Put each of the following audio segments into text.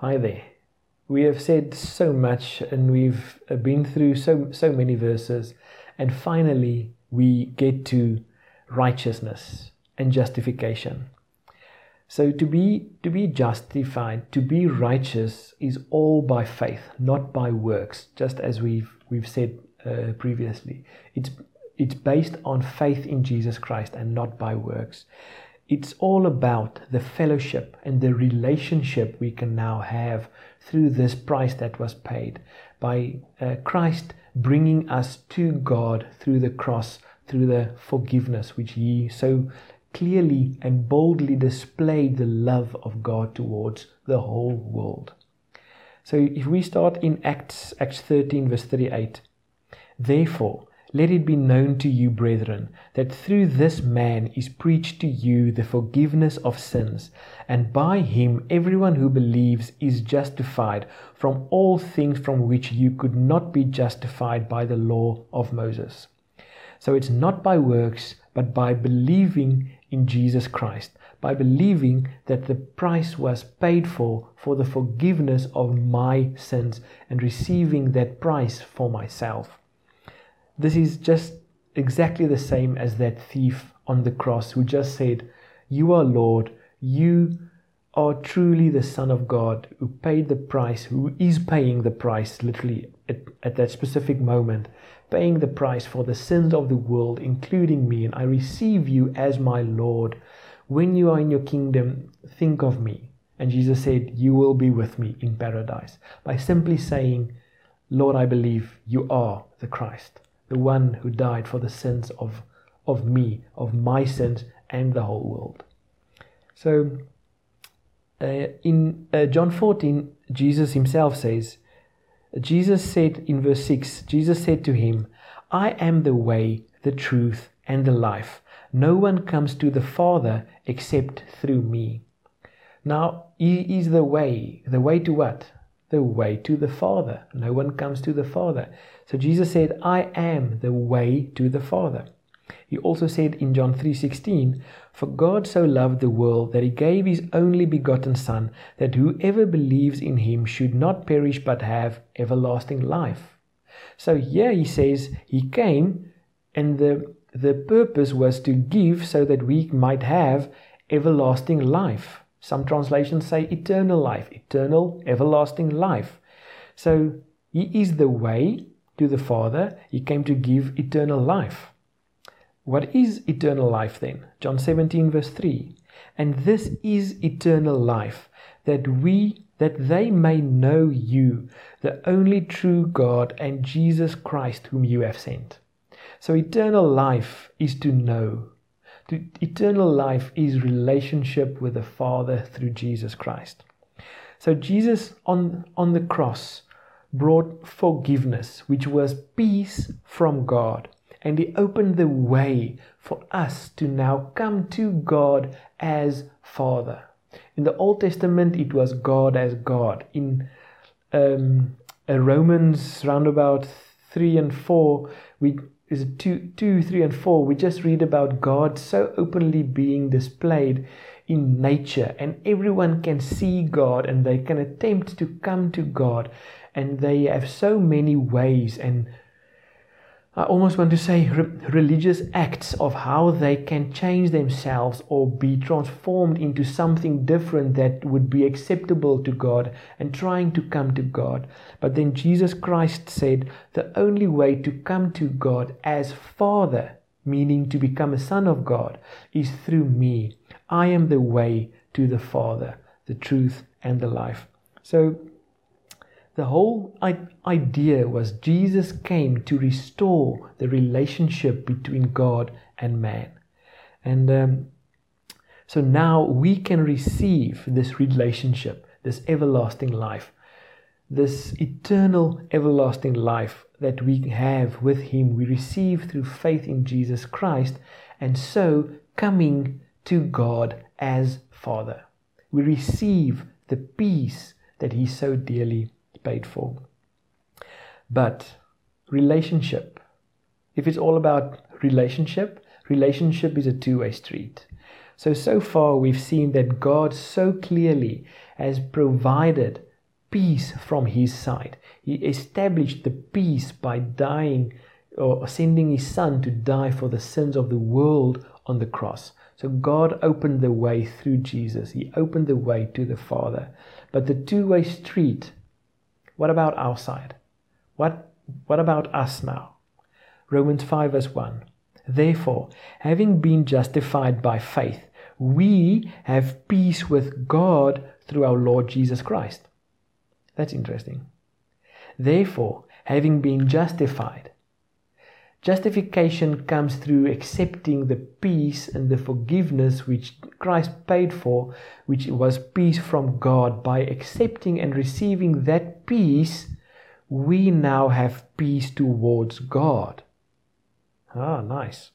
Hi there. We have said so much and we've been through so so many verses and finally we get to righteousness and justification. So to be to be justified, to be righteous is all by faith, not by works, just as we've we've said uh, previously. It's it's based on faith in Jesus Christ and not by works. It's all about the fellowship and the relationship we can now have through this price that was paid by uh, Christ bringing us to God through the cross, through the forgiveness which He so clearly and boldly displayed the love of God towards the whole world. So if we start in Acts, Acts 13, verse 38, therefore, let it be known to you, brethren, that through this man is preached to you the forgiveness of sins, and by him everyone who believes is justified from all things from which you could not be justified by the law of Moses. So it's not by works, but by believing in Jesus Christ, by believing that the price was paid for for the forgiveness of my sins and receiving that price for myself. This is just exactly the same as that thief on the cross who just said, You are Lord, you are truly the Son of God who paid the price, who is paying the price literally at, at that specific moment, paying the price for the sins of the world, including me, and I receive you as my Lord. When you are in your kingdom, think of me. And Jesus said, You will be with me in paradise. By simply saying, Lord, I believe you are the Christ the one who died for the sins of, of me, of my sins, and the whole world. So, uh, in uh, John 14, Jesus himself says, Jesus said in verse 6, Jesus said to him, I am the way, the truth, and the life. No one comes to the Father except through me. Now, He is the way. The way to what? The way to the Father. No one comes to the Father. So Jesus said, I am the way to the Father. He also said in John 3:16, "For God so loved the world that he gave his only begotten son, that whoever believes in him should not perish but have everlasting life." So here he says he came and the the purpose was to give so that we might have everlasting life. Some translations say eternal life, eternal everlasting life. So he is the way to the Father, he came to give eternal life. What is eternal life then? John 17, verse 3. And this is eternal life, that we that they may know you, the only true God, and Jesus Christ, whom you have sent. So eternal life is to know. Eternal life is relationship with the Father through Jesus Christ. So Jesus on, on the cross brought forgiveness, which was peace from God. And He opened the way for us to now come to God as Father. In the Old Testament, it was God as God. In um, uh, Romans, round about 3 and 4, we is it two, two, three, and four? We just read about God so openly being displayed in nature, and everyone can see God and they can attempt to come to God and they have so many ways and I almost want to say re- religious acts of how they can change themselves or be transformed into something different that would be acceptable to God and trying to come to God. But then Jesus Christ said the only way to come to God as Father, meaning to become a son of God, is through me. I am the way to the Father, the truth, and the life. So the whole idea was Jesus came to restore the relationship between God and man. And um, so now we can receive this relationship, this everlasting life, this eternal everlasting life that we have with Him. We receive through faith in Jesus Christ, and so coming to God as Father. We receive the peace that He so dearly paid for. But relationship, if it's all about relationship, relationship is a two way street. So, so far we've seen that God so clearly has provided peace from his side. He established the peace by dying or sending his son to die for the sins of the world on the cross. So God opened the way through Jesus. He opened the way to the Father. But the two-way street, what about our side? What what about us now? Romans 5 verse 1. Therefore, having been justified by faith, we have peace with God through our Lord Jesus Christ. That's interesting. Therefore, having been justified, justification comes through accepting the peace and the forgiveness which Christ paid for, which was peace from God. By accepting and receiving that peace, we now have peace towards God. Ah, nice.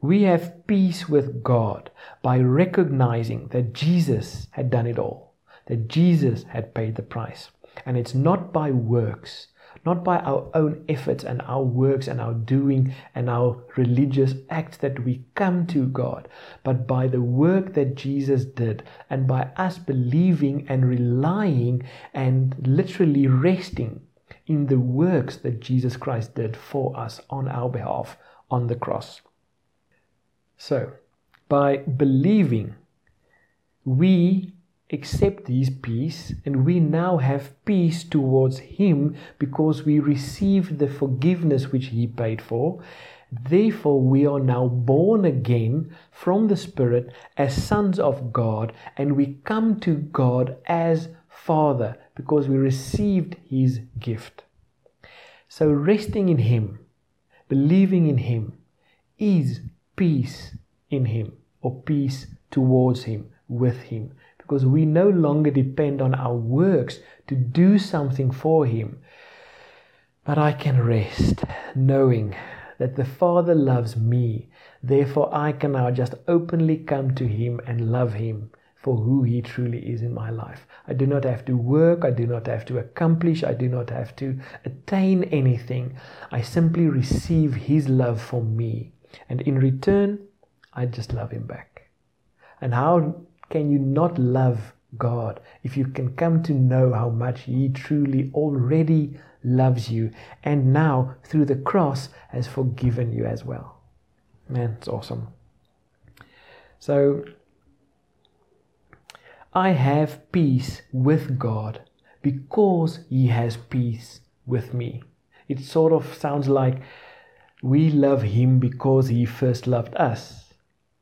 We have peace with God by recognizing that Jesus had done it all, that Jesus had paid the price. And it's not by works, not by our own efforts and our works and our doing and our religious acts that we come to God, but by the work that Jesus did and by us believing and relying and literally resting in the works that Jesus Christ did for us on our behalf on the cross. So, by believing, we accept his peace and we now have peace towards him because we received the forgiveness which he paid for. Therefore, we are now born again from the Spirit as sons of God and we come to God as Father because we received his gift. So, resting in him believing in Him is peace in Him or peace towards Him, with Him, because we no longer depend on our works to do something for Him. But I can rest knowing that the Father loves me, therefore I can now just openly come to Him and love Him for who He truly is in my life. I do not have to work, I do not have to accomplish, I do not have to attain anything. I simply receive His love for me. And in return, I just love Him back. And how can you not love God if you can come to know how much He truly already loves you and now through the cross has forgiven you as well? Man, it's awesome. So, I have peace with God because He has peace with me. It sort of sounds like we love Him because He first loved us.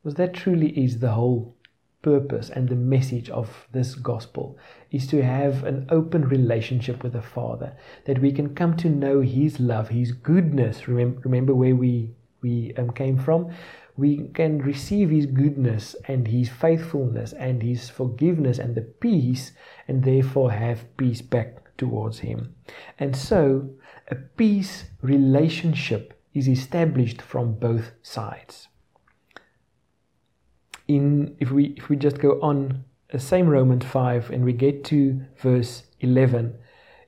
Because that truly is the whole purpose and the message of this gospel is to have an open relationship with the Father, that we can come to know His love, His goodness. Remember, remember where we we um, came from we can receive His goodness and His faithfulness and His forgiveness and the peace, and therefore have peace back towards Him. And so, a peace relationship is established from both sides. In if we if we just go on the same Romans 5 and we get to verse 11,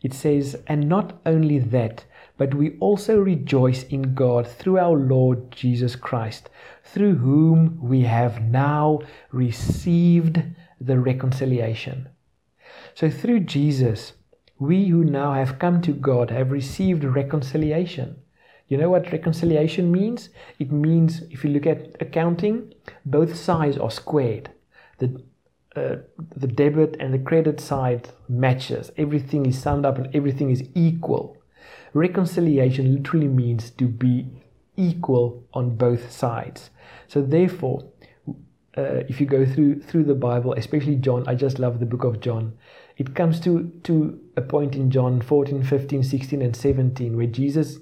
it says, And not only that, but we also rejoice in God through our Lord Jesus Christ, through whom we have now received the reconciliation. So, through Jesus, we who now have come to God have received reconciliation. You know what reconciliation means? It means, if you look at accounting, both sides are squared. The, uh, the debit and the credit side matches. Everything is summed up and everything is equal. Reconciliation literally means to be equal on both sides. So therefore, uh, if you go through through the Bible, especially John, I just love the book of John. It comes to to a point in John 14, 15, 16, and 17 where Jesus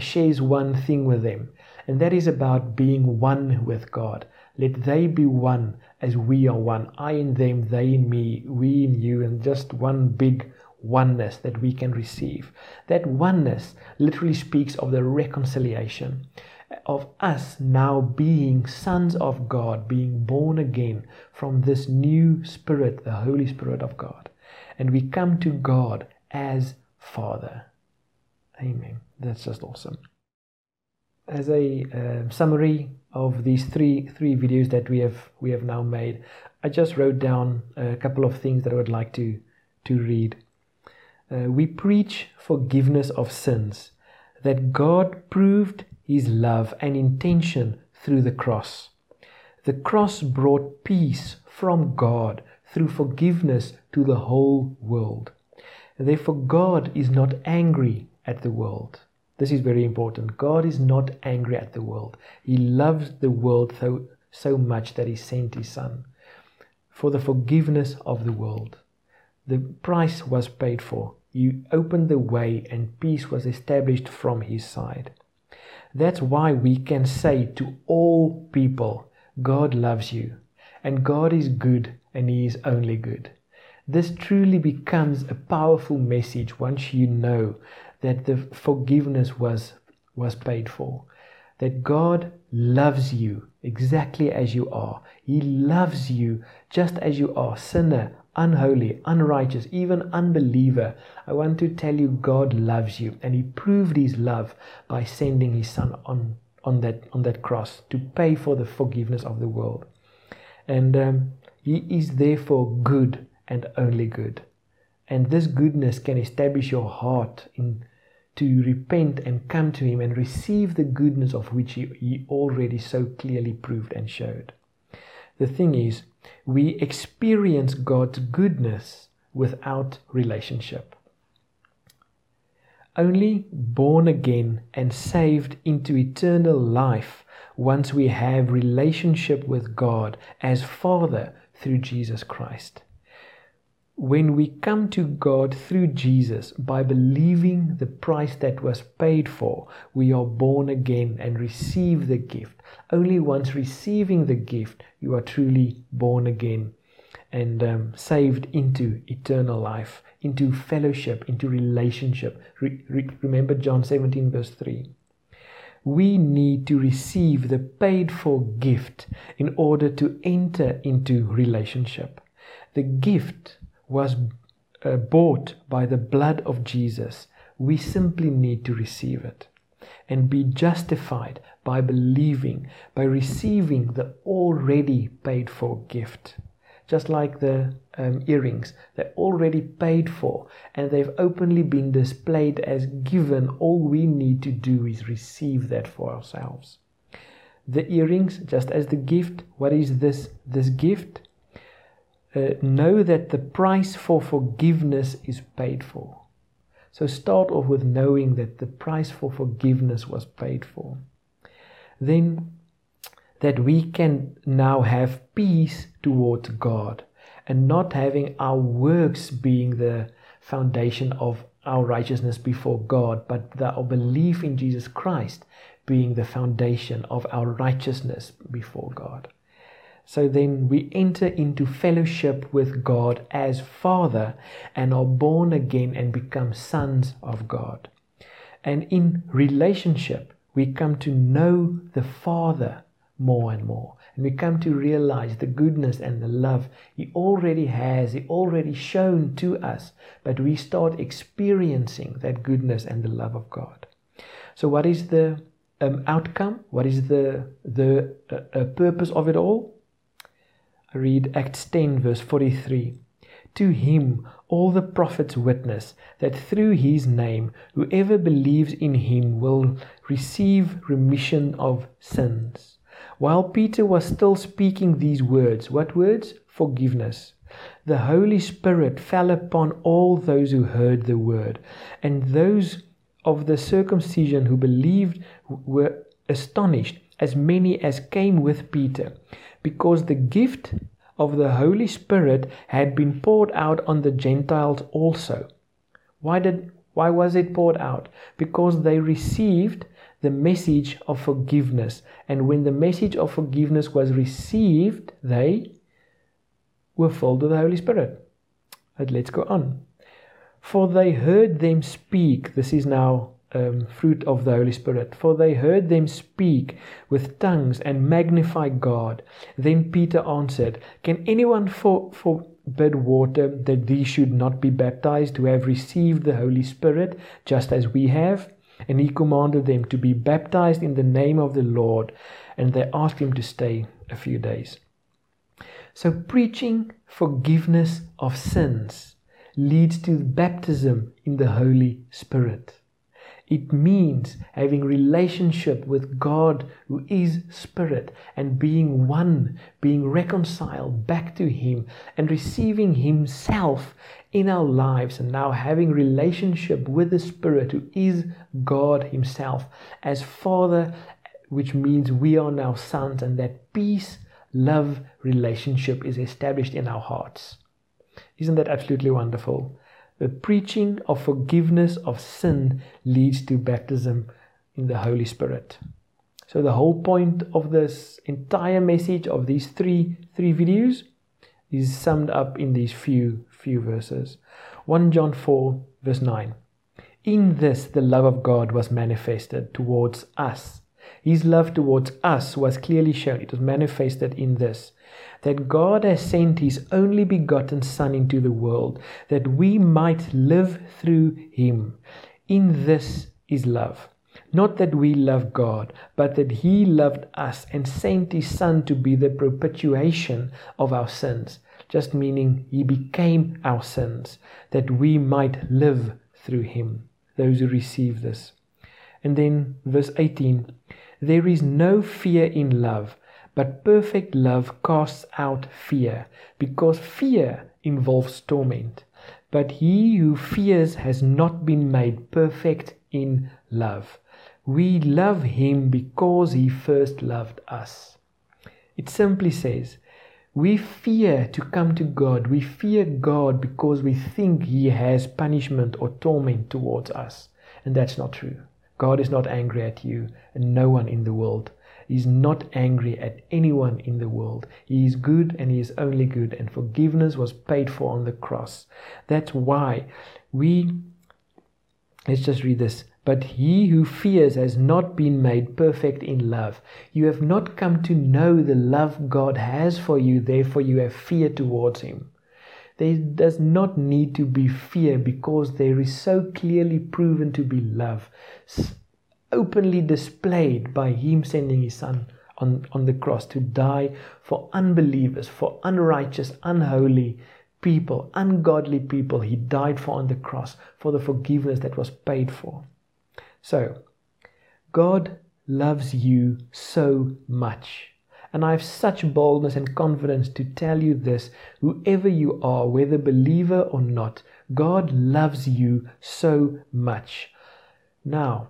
shares one thing with them, and that is about being one with God. Let they be one as we are one. I in them, they in me, we in you, and just one big oneness that we can receive. That oneness literally speaks of the reconciliation of us now being sons of God, being born again from this new Spirit, the Holy Spirit of God. And we come to God as Father. Amen. That's just awesome. As a uh, summary of these three three videos that we have we have now made, I just wrote down a couple of things that I would like to to read. uh, we preach forgiveness of sins, that God proved his love and intention through the cross. The cross brought peace from God through forgiveness to the whole world. Therefore, God is not angry at the world. This is very important. God is not angry at the world. He loves the world so, so much that He sent His Son for the forgiveness of the world. The price was paid for. He opened the way and peace was established from His side. That's why we can say to all people, God loves you, and God is good, and He is only good. This truly becomes a powerful message once you know that the forgiveness was, was paid for. That God loves you exactly as you are. He loves you just as you are, sinner, unholy, unrighteous, even unbeliever. I want to tell you, God loves you, and He proved His love by sending His Son on, on, that, on that cross to pay for the forgiveness of the world. And um, He is therefore good and only good. And this goodness can establish your heart in to repent and come to Him and receive the goodness of which He, he already so clearly proved and showed. The thing is, we experience God's goodness without relationship. Only born again and saved into eternal life once we have relationship with God as Father through Jesus Christ when we come to God through Jesus by believing the price that was paid for, we are born again and receive the gift. Only once receiving the gift, you are truly born again and um, saved into eternal life, into fellowship, into relationship. Re- re- remember John 17, verse 3. We need to receive the paid for gift in order to enter into relationship. The gift was uh, bought by the blood of Jesus, we simply need to receive it and be justified by believing, by receiving the already paid for gift. Just like the um, earrings, they're already paid for and they've openly been displayed as given. All we need to do is receive that for ourselves. The earrings, just as the gift, what is this? This gift uh, know that the price for forgiveness is paid for. So start off with knowing that the price for forgiveness was paid for. Then that we can now have peace towards God and not having our works being the foundation of our righteousness before God, but the, our belief in Jesus Christ being the foundation of our righteousness before God. So then we enter into fellowship with God as Father and are born again and become sons of God. And in relationship, we come to know the Father more and more. And we come to realize the goodness and the love He already has, He already shown to us. But we start experiencing that goodness and the love of God. So, what is the um, outcome? What is the, the uh, uh, purpose of it all? Read Acts 10, verse 43. To him all the prophets witness that through his name whoever believes in him will receive remission of sins. While Peter was still speaking these words, what words? Forgiveness. The Holy Spirit fell upon all those who heard the word, and those of the circumcision who believed were astonished, as many as came with Peter because the gift of the Holy Spirit had been poured out on the Gentiles also. Why did why was it poured out? Because they received the message of forgiveness. And when the message of forgiveness was received, they were filled with the Holy Spirit. But let's go on. For they heard them speak. This is now um, fruit of the Holy Spirit. For they heard them speak with tongues and magnify God. Then Peter answered, Can anyone for, forbid water that these should not be baptized who have received the Holy Spirit just as we have? And he commanded them to be baptized in the name of the Lord. And they asked him to stay a few days. So, preaching forgiveness of sins leads to baptism in the Holy Spirit. It means having relationship with God who is spirit and being one, being reconciled back to him and receiving himself in our lives and now having relationship with the spirit who is God himself as father which means we are now sons and that peace love relationship is established in our hearts. Isn't that absolutely wonderful? The preaching of forgiveness of sin leads to baptism in the Holy Spirit. So the whole point of this entire message of these three three videos is summed up in these few few verses. 1 John 4 verse 9. In this the love of God was manifested towards us. His love towards us was clearly shown. It was manifested in this that God has sent his only begotten Son into the world, that we might live through him. In this is love. Not that we love God, but that he loved us and sent his Son to be the propitiation of our sins. Just meaning he became our sins, that we might live through him. Those who receive this. And then verse 18 There is no fear in love but perfect love casts out fear, because fear involves torment. But he who fears has not been made perfect in love. We love him because he first loved us. It simply says, we fear to come to God. We fear God because we think He has punishment or torment towards us. And that's not true. God is not angry at you and no one in the world. Is not angry at anyone in the world. He is good and He is only good, and forgiveness was paid for on the cross. That's why we. Let's just read this. But he who fears has not been made perfect in love. You have not come to know the love God has for you, therefore you have fear towards him. There does not need to be fear because there is so clearly proven to be love openly displayed by Him sending His Son on, on the cross to die for unbelievers, for unrighteous, unholy people, ungodly people. He died for on the cross for the forgiveness that was paid for. So, God loves you so much. And I have such boldness and confidence to tell you this whoever you are, whether believer or not, God loves you so much. Now,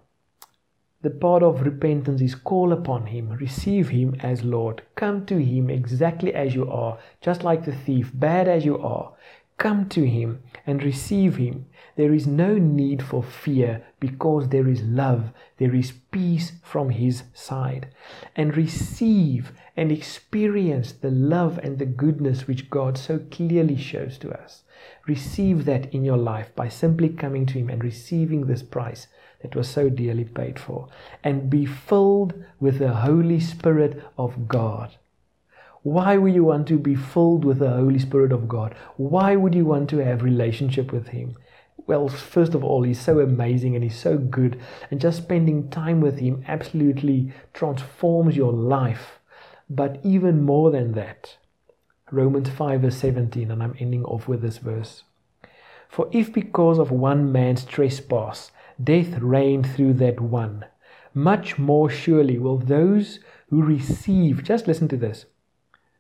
the part of repentance is call upon Him, receive Him as Lord, come to Him exactly as you are, just like the thief, bad as you are. Come to Him and receive Him. There is no need for fear because there is love, there is peace from His side. And receive and experience the love and the goodness which God so clearly shows to us. Receive that in your life by simply coming to Him and receiving this price that was so dearly paid for, and be filled with the Holy Spirit of God. Why would you want to be filled with the Holy Spirit of God? Why would you want to have relationship with Him? Well, first of all, He's so amazing and He's so good, and just spending time with Him absolutely transforms your life. But even more than that, Romans 5 verse 17, and I'm ending off with this verse. For if because of one man's trespass death reigned through that one. Much more surely will those who receive, just listen to this.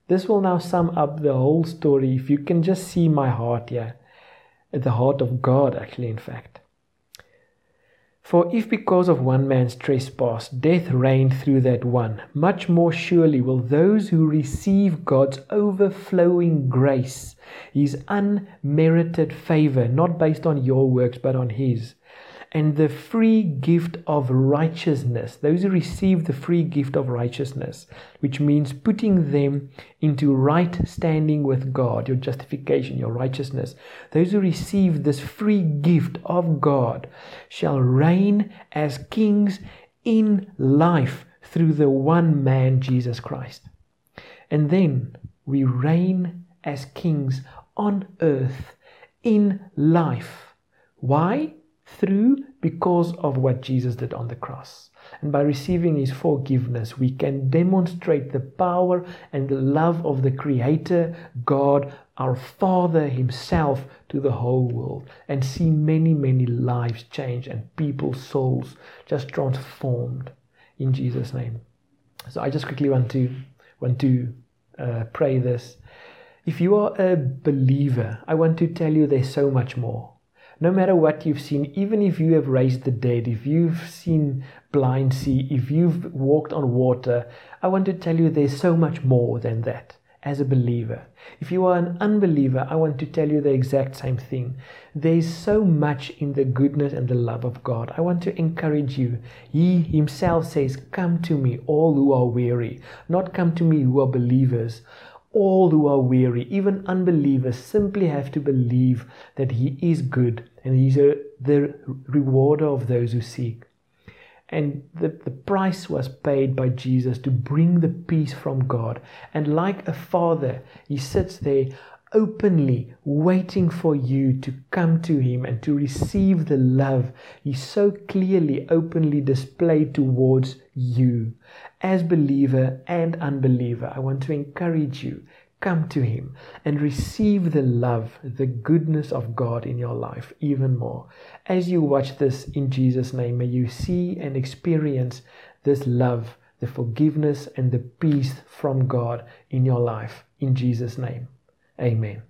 This will now sum up the whole story. If you can just see my heart here, the heart of God, actually, in fact. For if because of one man's trespass death reigned through that one, much more surely will those who receive God's overflowing grace, His unmerited favor, not based on your works but on His, and the free gift of righteousness. Those who receive the free gift of righteousness, which means putting them into right standing with God, your justification, your righteousness. Those who receive this free gift of God shall reign as kings in life through the one man, Jesus Christ. And then we reign as kings on earth in life. Why? Through because of what Jesus did on the cross. And by receiving His forgiveness, we can demonstrate the power and the love of the Creator, God, our Father Himself, to the whole world and see many, many lives change and people's souls just transformed in Jesus' name. So I just quickly want to want to uh, pray this. If you are a believer, I want to tell you there's so much more no matter what you've seen, even if you have raised the dead, if you've seen blind see, if you've walked on water, I want to tell you there's so much more than that as a believer. If you are an unbeliever, I want to tell you the exact same thing. There's so much in the goodness and the love of God. I want to encourage you. He Himself says, Come to me, all who are weary, not come to me who are believers all who are weary, even unbelievers, simply have to believe that He is good and He's a, the rewarder of those who seek. And the, the price was paid by Jesus to bring the peace from God. And like a father, He sits there openly waiting for you to come to Him and to receive the love He so clearly, openly displayed towards you. As believer and unbeliever, I want to encourage you come to Him and receive the love, the goodness of God in your life even more. As you watch this in Jesus' name, may you see and experience this love, the forgiveness, and the peace from God in your life. In Jesus' name. Amen.